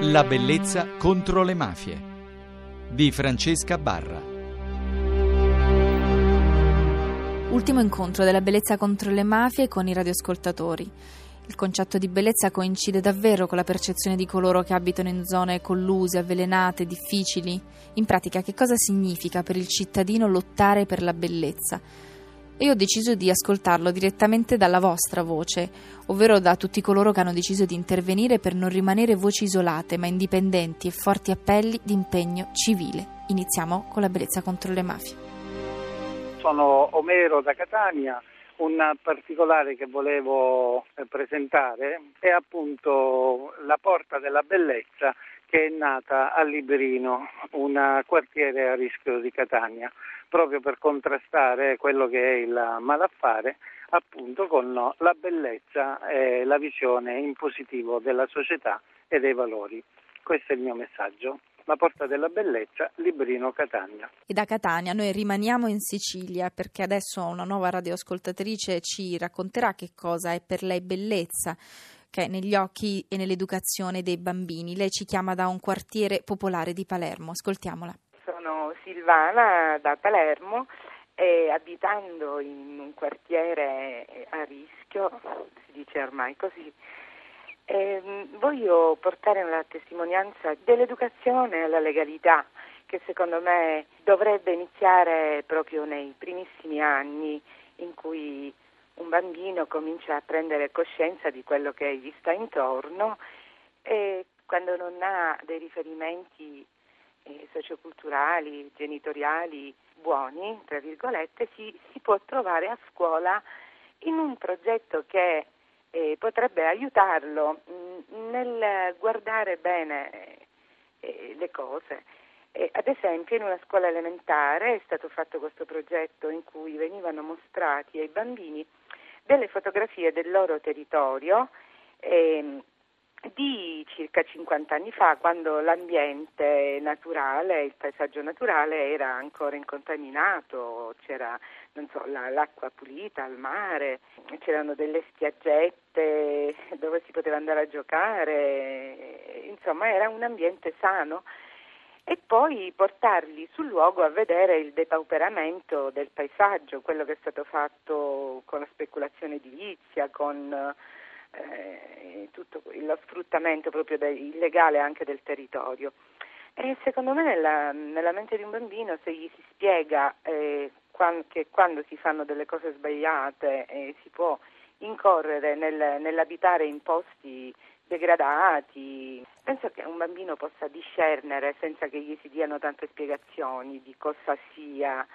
La bellezza contro le mafie di Francesca Barra. Ultimo incontro della bellezza contro le mafie con i radioascoltatori. Il concetto di bellezza coincide davvero con la percezione di coloro che abitano in zone colluse, avvelenate, difficili. In pratica, che cosa significa per il cittadino lottare per la bellezza? E ho deciso di ascoltarlo direttamente dalla vostra voce, ovvero da tutti coloro che hanno deciso di intervenire per non rimanere voci isolate, ma indipendenti e forti appelli di impegno civile. Iniziamo con la bellezza contro le mafie. Sono Omero da Catania. Un particolare che volevo eh, presentare è appunto la Porta della Bellezza che è nata a Liberino, un quartiere a rischio di Catania proprio per contrastare quello che è il malaffare appunto con la bellezza e la visione in positivo della società e dei valori. Questo è il mio messaggio. La porta della bellezza, Librino Catania. E da Catania noi rimaniamo in Sicilia perché adesso una nuova radioascoltatrice ci racconterà che cosa è per lei bellezza che è negli occhi e nell'educazione dei bambini. Lei ci chiama da un quartiere popolare di Palermo. Ascoltiamola. Silvana da Palermo e abitando in un quartiere a rischio, si dice ormai così, eh, voglio portare la testimonianza dell'educazione alla legalità che secondo me dovrebbe iniziare proprio nei primissimi anni in cui un bambino comincia a prendere coscienza di quello che gli sta intorno e quando non ha dei riferimenti eh, socioculturali, genitoriali buoni, tra virgolette, si, si, può trovare a scuola in un progetto che eh, potrebbe aiutarlo mh, mm, nel guardare bene eh, le cose. Ad esempio in una scuola elementare è stato fatto questo progetto in cui venivano mostrati ai bambini delle fotografie del loro territorio ehm, di circa 50 anni fa, quando l'ambiente naturale, il paesaggio naturale era ancora incontaminato, c'era so, la, l'acqua pulita al mare, c'erano delle spiaggette dove si poteva andare a giocare, insomma era un ambiente sano e poi portarli sul luogo a vedere il depauperamento del paesaggio, quello che è stato fatto con la speculazione edilizia, con eh, tutto lo sfruttamento proprio de, illegale anche del territorio. E secondo me nella, nella, mente di un bambino se gli si spiega eh, quando, che quando si fanno delle cose sbagliate eh, si può incorrere nel, nell'abitare in posti degradati, penso che un bambino possa discernere senza che gli si diano tante spiegazioni di cosa sia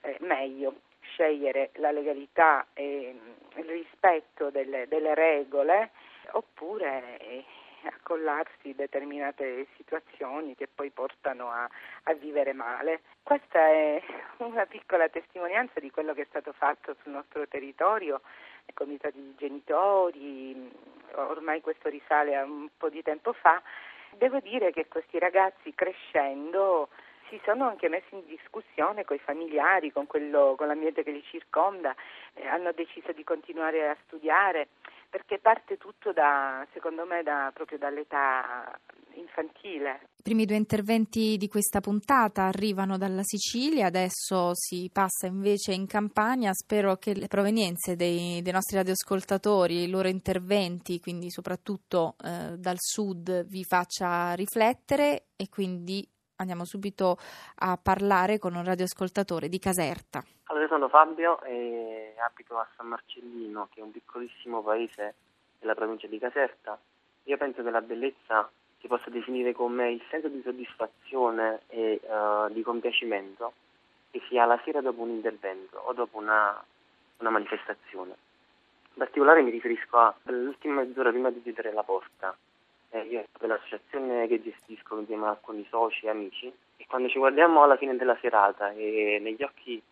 eh, meglio scegliere la legalità e mm, il rispetto delle, delle regole oppure eh, accollarsi determinate situazioni che poi portano a, a, vivere male. Questa è una piccola testimonianza di quello che è stato fatto sul nostro territorio, comitati di genitori, ormai questo risale a un po' di tempo fa. Devo dire che questi ragazzi crescendo si sono anche messi in discussione con i familiari, con, quello, con l'ambiente che li circonda, eh, hanno deciso di continuare a studiare, perché parte tutto da, secondo me, da, proprio dall'età infantile. I primi due interventi di questa puntata arrivano dalla Sicilia, adesso si passa invece in Campania. Spero che le provenienze dei, dei nostri radioascoltatori, i loro interventi, quindi soprattutto eh, dal sud, vi faccia riflettere e quindi andiamo subito a parlare con un radioascoltatore di Caserta. Allora, io sono Fabio e abito a San Marcellino, che è un piccolissimo paese della provincia di Caserta. Io penso che la bellezza si possa definire come il senso di soddisfazione e uh, di compiacimento che si ha la sera dopo un intervento o dopo una, una manifestazione. In particolare mi riferisco all'ultima mezz'ora prima di chiudere la porta, eh, io per l'associazione che gestisco insieme a alcuni soci e amici e quando ci guardiamo alla fine della serata e negli occhi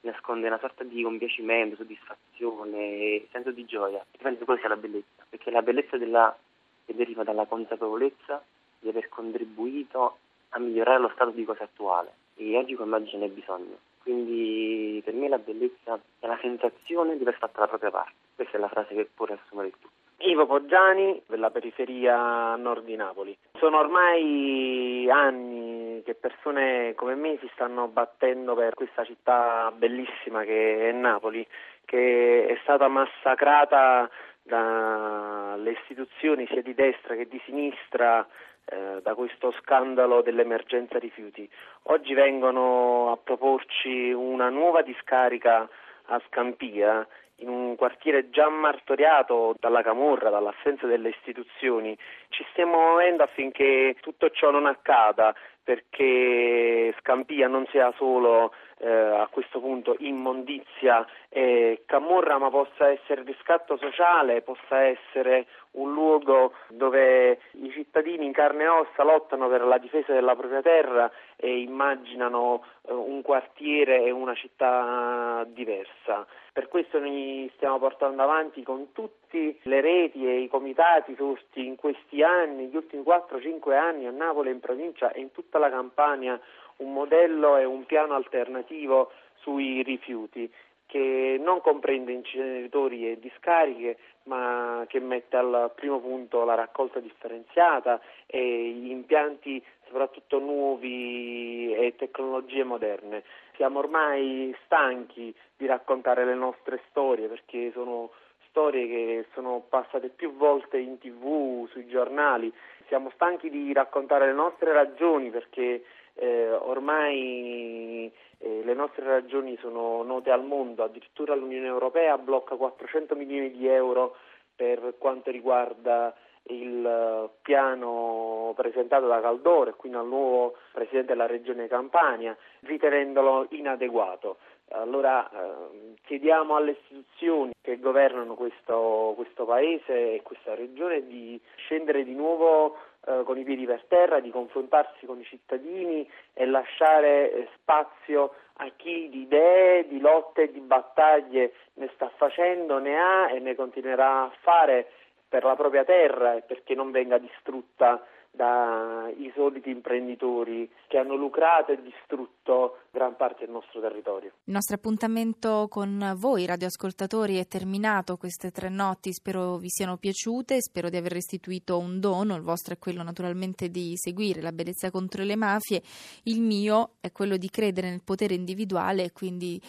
nasconde una sorta di compiacimento, soddisfazione senso di gioia, penso che quella sia la bellezza, perché la bellezza della, che deriva dalla consapevolezza di aver contribuito a migliorare lo stato di cose attuale e oggi come oggi ce n'è bisogno. Quindi per me la bellezza è la sensazione di aver fatto la propria parte. Questa è la frase che può riassumere il tutto. Ivo Poggiani, della periferia nord di Napoli. Sono ormai anni che persone come me si stanno battendo per questa città bellissima che è Napoli, che è stata massacrata dalle istituzioni sia di destra che di sinistra eh, da questo scandalo dell'emergenza rifiuti. Oggi vengono a proporci una nuova discarica a Scampia in un quartiere già martoriato dalla camorra, dall'assenza delle istituzioni. Ci stiamo muovendo affinché tutto ciò non accada perché Scampia non sia solo eh, a questo punto immondizia e camorra, ma possa essere riscatto sociale, possa essere un luogo dove i cittadini in carne e ossa lottano per la difesa della propria terra e immaginano un quartiere e una città diversa. Per questo noi stiamo portando avanti con tutte le reti e i comitati sorti in questi anni, gli ultimi 4-5 anni a Napoli, in provincia e in tutta la Campania, un modello e un piano alternativo sui rifiuti che non comprende inceneritori e discariche, ma che mette al primo punto la raccolta differenziata e gli impianti soprattutto nuovi e tecnologie moderne. Siamo ormai stanchi di raccontare le nostre storie perché sono storie che sono passate più volte in tv, sui giornali. Siamo stanchi di raccontare le nostre ragioni perché eh, ormai eh, le nostre ragioni sono note al mondo, addirittura l'Unione Europea blocca 400 milioni di euro per quanto riguarda il eh, piano presentato da Caldoro e quindi al nuovo Presidente della Regione Campania, ritenendolo inadeguato. Allora eh, chiediamo alle istituzioni che governano questo, questo, Paese e questa Regione di scendere di nuovo eh, con i piedi per terra, di confrontarsi con i cittadini e lasciare eh, spazio a chi di idee, di lotte e di battaglie ne sta facendo, ne ha e ne continuerà a fare per la propria terra e perché non venga distrutta dai soliti imprenditori che hanno lucrato e distrutto gran parte del nostro territorio. Il nostro appuntamento con voi radioascoltatori è terminato, queste tre notti spero vi siano piaciute, spero di aver restituito un dono, il vostro è quello naturalmente di seguire la bellezza contro le mafie, il mio è quello di credere nel potere individuale e quindi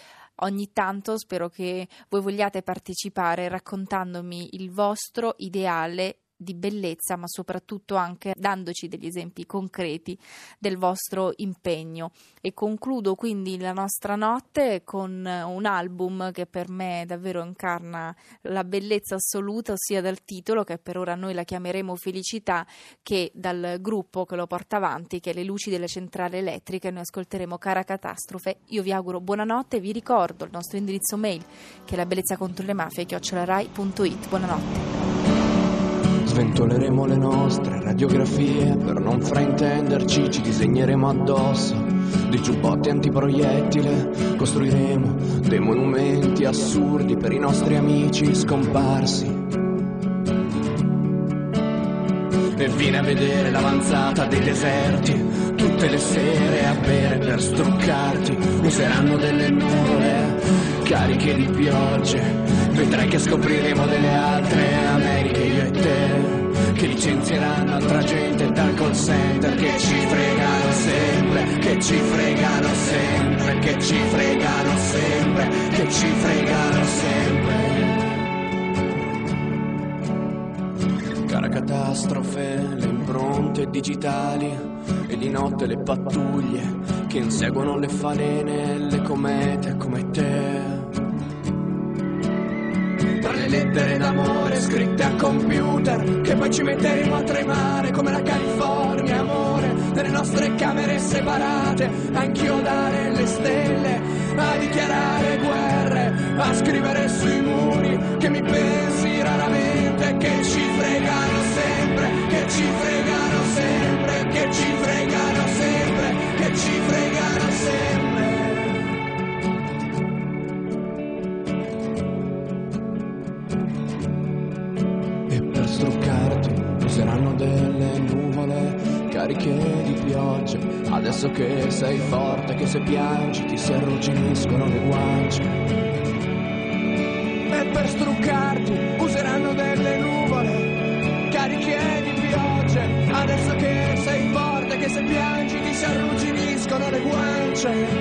ogni tanto spero che voi vogliate partecipare raccontandomi il vostro ideale di bellezza, ma soprattutto anche dandoci degli esempi concreti del vostro impegno. E concludo quindi la nostra notte con un album che per me davvero incarna la bellezza assoluta, ossia dal titolo, che per ora noi la chiameremo Felicità, che dal gruppo che lo porta avanti, che è Le luci della centrale elettrica, noi ascolteremo Cara Catastrofe. Io vi auguro buonanotte e vi ricordo il nostro indirizzo mail che è la bellezza contro le mafie, chiocciolarai.it. Buonanotte. Sventoleremo le nostre radiografie per non fraintenderci, ci disegneremo addosso. Dei giubbotti antiproiettile, costruiremo dei monumenti assurdi per i nostri amici scomparsi. E vieni a vedere l'avanzata dei deserti, tutte le sere a bere per struccarti, useranno delle nuvole cariche di piogge, vedrai che scopriremo delle altre Americhe io e te che licenzieranno altra gente dal call center che ci fregano sempre, che ci fregano sempre, che ci fregano sempre, che ci fregano sempre. Cara catastrofe, le impronte digitali e di notte le pattuglie che inseguono le falene e le comete come te lettere d'amore scritte a computer che poi ci metteremo a tremare come la California, amore, nelle nostre camere separate, a inchiodare le stelle, a dichiarare guerre, a scrivere sui muri nelle nuvole cariche di pioggia. Adesso che sei forte, che se piangi ti si arrugginiscono le guance. E per struccarti useranno delle nuvole cariche di pioggia. Adesso che sei forte, che se piangi ti si arrugginiscono le guance.